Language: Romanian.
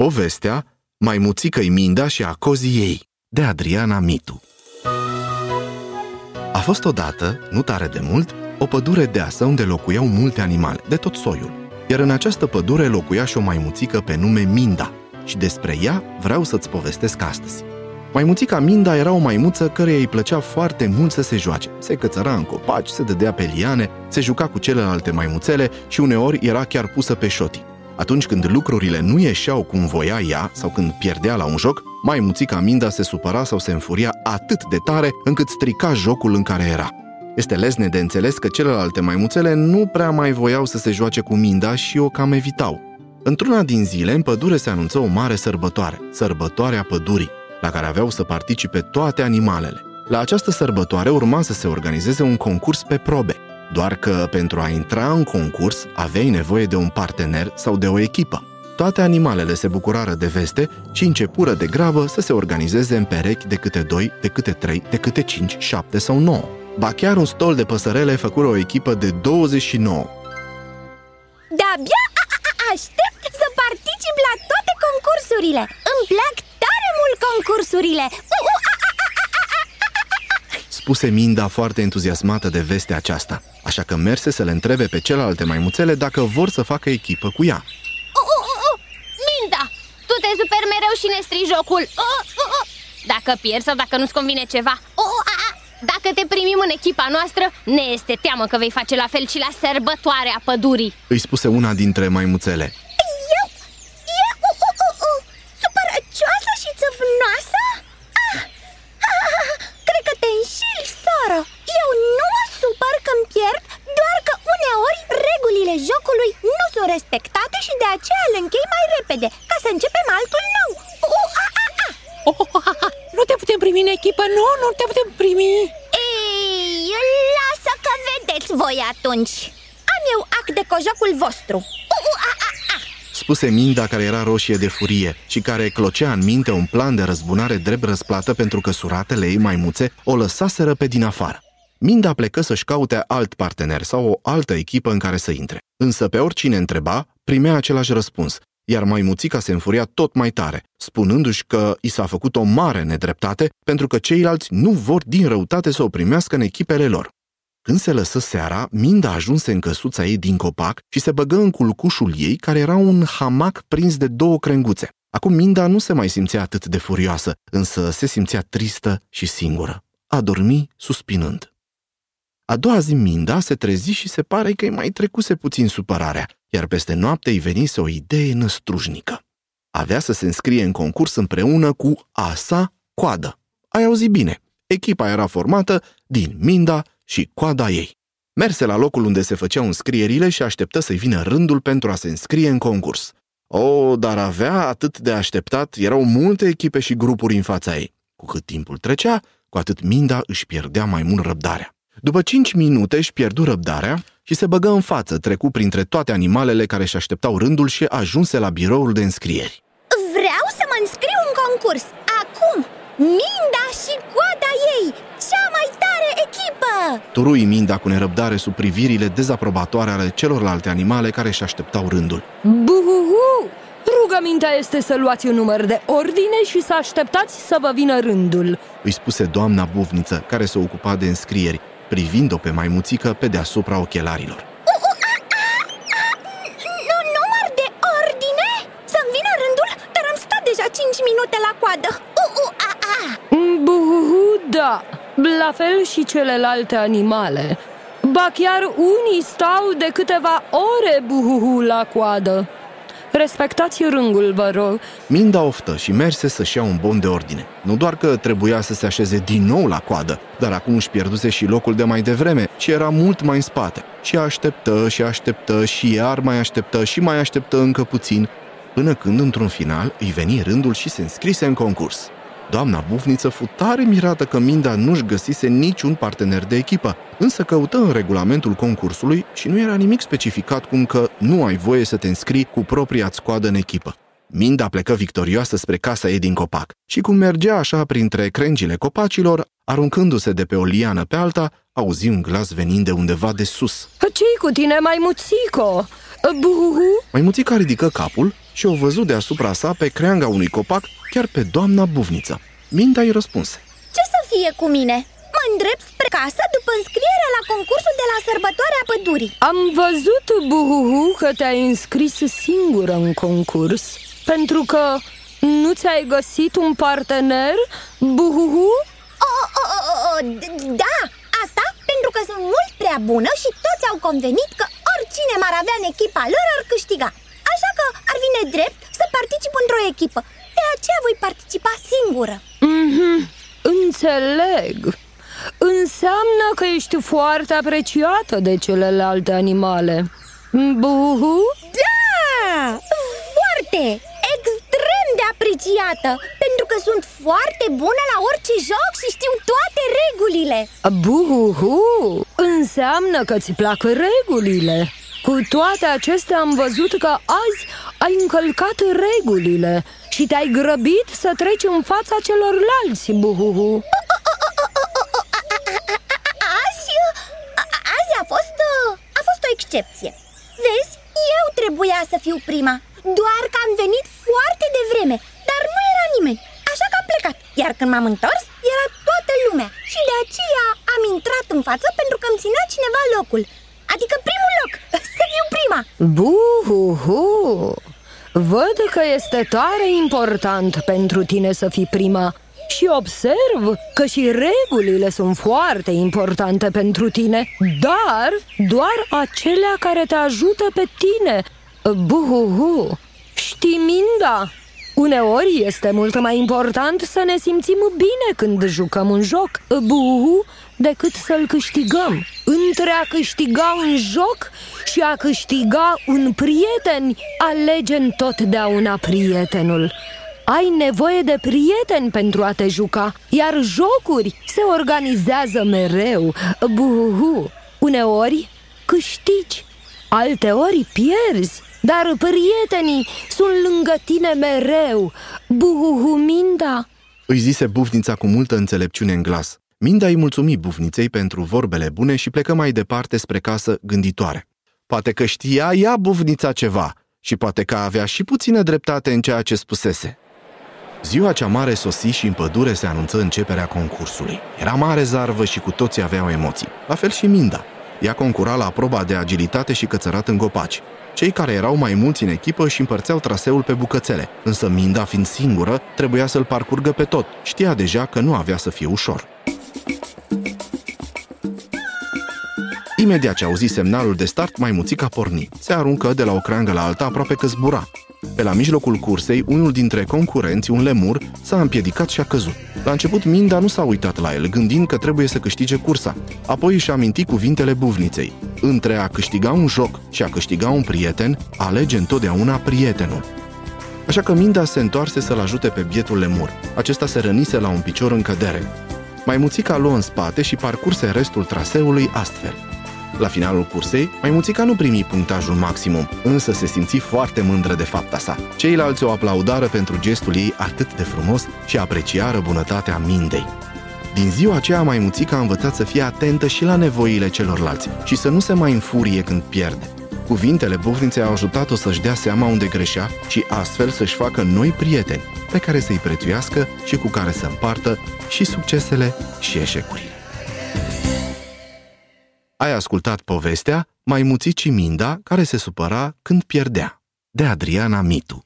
Povestea Maimuțică-i Minda și acozii ei de Adriana Mitu A fost odată, nu tare de mult, o pădure deasă unde locuiau multe animale, de tot soiul. Iar în această pădure locuia și o maimuțică pe nume Minda și despre ea vreau să-ți povestesc astăzi. Maimuțica Minda era o maimuță care îi plăcea foarte mult să se joace. Se cățăra în copaci, se dădea pe liane, se juca cu celelalte maimuțele și uneori era chiar pusă pe șoti. Atunci când lucrurile nu ieșeau cum voia ea sau când pierdea la un joc, maimuțica Minda se supăra sau se înfuria atât de tare încât strica jocul în care era. Este lesne de înțeles că celelalte maimuțele nu prea mai voiau să se joace cu Minda și o cam evitau. Într-una din zile, în pădure se anunță o mare sărbătoare, sărbătoarea pădurii la care aveau să participe toate animalele. La această sărbătoare urma să se organizeze un concurs pe probe, doar că pentru a intra în concurs aveai nevoie de un partener sau de o echipă. Toate animalele se bucurară de veste și începură de grabă să se organizeze în perechi de câte doi, de câte trei, de câte cinci, șapte sau nouă. Ba chiar un stol de păsărele făcură o echipă de 29. De-abia aștept să particip la toate concursurile Îmi plac mult concursurile! Spuse Minda foarte entuziasmată de vestea aceasta, așa că merse să le întrebe pe celelalte maimuțele dacă vor să facă echipă cu ea. Uh, uh, uh, uh. Minda, tu te super mereu și ne strii jocul! Uh, uh, uh. Dacă pierzi sau dacă nu-ți convine ceva, uh, uh, uh. dacă te primim în echipa noastră, ne este teamă că vei face la fel și la sărbătoarea pădurii Îi spuse una dintre maimuțele jocului nu sunt respectate și de aceea îl închei mai repede, ca să începem altul nou. Uh, a, a, a. Oh, a, a. Nu te putem primi în echipă, nu, nu te putem primi. Ei, lasă că vedeți voi atunci. Am eu act de cojocul vostru. Uh, a, a, a. Spuse Minda care era roșie de furie și care clocea în minte un plan de răzbunare drept răsplată pentru că suratele ei maimuțe o lăsaseră pe din afară. Minda plecă să-și caute alt partener sau o altă echipă în care să intre. Însă pe oricine întreba, primea același răspuns, iar maimuțica se înfuria tot mai tare, spunându-și că i s-a făcut o mare nedreptate pentru că ceilalți nu vor din răutate să o primească în echipele lor. Când se lăsă seara, Minda ajunse în căsuța ei din copac și se băgă în culcușul ei, care era un hamac prins de două crenguțe. Acum Minda nu se mai simțea atât de furioasă, însă se simțea tristă și singură. A dormi suspinând. A doua zi Minda se trezi și se pare că îi mai trecuse puțin supărarea, iar peste noapte îi venise o idee năstrușnică. Avea să se înscrie în concurs împreună cu a sa coadă. Ai auzit bine, echipa era formată din Minda și coada ei. Merse la locul unde se făceau înscrierile și așteptă să-i vină rândul pentru a se înscrie în concurs. O, dar avea atât de așteptat, erau multe echipe și grupuri în fața ei. Cu cât timpul trecea, cu atât Minda își pierdea mai mult răbdarea. După cinci minute își pierdu răbdarea și se băgă în față, trecu printre toate animalele care își așteptau rândul și ajunse la biroul de înscrieri. Vreau să mă înscriu în concurs! Acum! Minda și coada ei! Cea mai tare echipă! Turui Minda cu nerăbdare sub privirile dezaprobatoare ale celorlalte animale care își așteptau rândul. Buhuhu! Rugămintea este să luați un număr de ordine și să așteptați să vă vină rândul Îi spuse doamna buvniță, care se ocupa de înscrieri privind-o pe maimuțică pe deasupra ochelarilor. Număr de ordine? Să-mi vină rândul, dar am stat deja 5 minute la coadă. Buhu, da, la fel și celelalte animale. Ba chiar unii stau de câteva ore buhuhu la coadă. Respectați rângul, vă rog. Minda oftă și merse să-și ia un bon de ordine. Nu doar că trebuia să se așeze din nou la coadă, dar acum își pierduse și locul de mai devreme, ci era mult mai în spate. Și așteptă și așteptă și iar mai așteptă și mai așteptă încă puțin, până când, într-un final, îi veni rândul și se înscrise în concurs. Doamna bufniță fu tare mirată că Minda nu-și găsise niciun partener de echipă, însă căută în regulamentul concursului și nu era nimic specificat cum că nu ai voie să te înscrii cu propria scoadă în echipă. Minda plecă victorioasă spre casa ei din copac și cum mergea așa printre crengile copacilor, aruncându-se de pe o liană pe alta, auzi un glas venind de undeva de sus. ce cu tine, maimuțico? Buhu? Maimuțica ridică capul și o văzut deasupra sa pe creanga unui copac, chiar pe doamna buvniță. Minda îi răspunse. Ce să fie cu mine? Mă îndrept spre casă după înscrierea la concursul de la sărbătoarea pădurii Am văzut, Buhuhu, că te-ai înscris singură în concurs Pentru că nu ți-ai găsit un partener, Buhuhu? o, o, o, o, Da, asta pentru că sunt mult prea bună și toți au convenit că oricine m-ar avea în echipa lor ar câștiga Așa că ar vine drept să particip într-o echipă. De aceea voi participa singură. Mhm, înțeleg. Înseamnă că ești foarte apreciată de celelalte animale. Buhu? Da, foarte, extrem de apreciată Pentru că sunt foarte bună la orice joc și știu toate regulile. Buhu, înseamnă că ți plac regulile. Cu toate acestea am văzut că azi ai încălcat regulile Și te-ai grăbit să treci în fața celorlalți, Buhuhu. Azi, a- azi a fost, a fost o excepție. Vezi, eu trebuia să fiu prima. Doar că am venit foarte devreme Dar nu era nimeni. Așa că am plecat. Iar când m-am întors, era toată lumea. Și de aceea am intrat în față pentru că îmi ținea cineva locul. Adică primul loc, să fiu prima. Buhuhu! Văd că este tare important pentru tine să fii prima și observ că și regulile sunt foarte importante pentru tine, dar doar acelea care te ajută pe tine. Buhuhu! Știi, Minda? Uneori este mult mai important să ne simțim bine când jucăm un joc, buhu, decât să-l câștigăm. Între a câștiga un joc și a câștiga un prieten, alege întotdeauna prietenul. Ai nevoie de prieteni pentru a te juca, iar jocuri se organizează mereu. Buhu, uneori câștigi, alteori pierzi, dar prietenii sunt lângă tine mereu. Buhu, Minda! Își zise bufnița cu multă înțelepciune în glas. Minda îi mulțumi bufniței pentru vorbele bune și plecă mai departe spre casă gânditoare. Poate că știa ea bufnița ceva și poate că avea și puțină dreptate în ceea ce spusese. Ziua cea mare sosi și în pădure se anunță începerea concursului. Era mare zarvă și cu toții aveau emoții. La fel și Minda. Ea concura la proba de agilitate și cățărat în gopaci. Cei care erau mai mulți în echipă și împărțeau traseul pe bucățele, însă Minda, fiind singură, trebuia să-l parcurgă pe tot. Știa deja că nu avea să fie ușor. Imediat ce auzi semnalul de start, maimuțica porni. Se aruncă de la o creangă la alta aproape că zbura. Pe la mijlocul cursei, unul dintre concurenți, un lemur, s-a împiedicat și a căzut. La început, Minda nu s-a uitat la el, gândind că trebuie să câștige cursa. Apoi își aminti cuvintele buvniței. Între a câștiga un joc și a câștiga un prieten, alege întotdeauna prietenul. Așa că Minda se întoarse să-l ajute pe bietul lemur. Acesta se rănise la un picior în cădere. Maimuțica luă în spate și parcurse restul traseului astfel. La finalul cursei, maimuțica nu primi punctajul maximum, însă se simți foarte mândră de fapta sa. Ceilalți o aplaudară pentru gestul ei atât de frumos și apreciară bunătatea Mindei. Din ziua aceea, maimuțica a învățat să fie atentă și la nevoile celorlalți și să nu se mai înfurie când pierde. Cuvintele bufniței au ajutat-o să-și dea seama unde greșea și astfel să-și facă noi prieteni pe care să-i prețuiască și cu care să împartă și succesele și eșecurile. Ai ascultat povestea Maimuțicii Minda care se supăra când pierdea, de Adriana Mitu.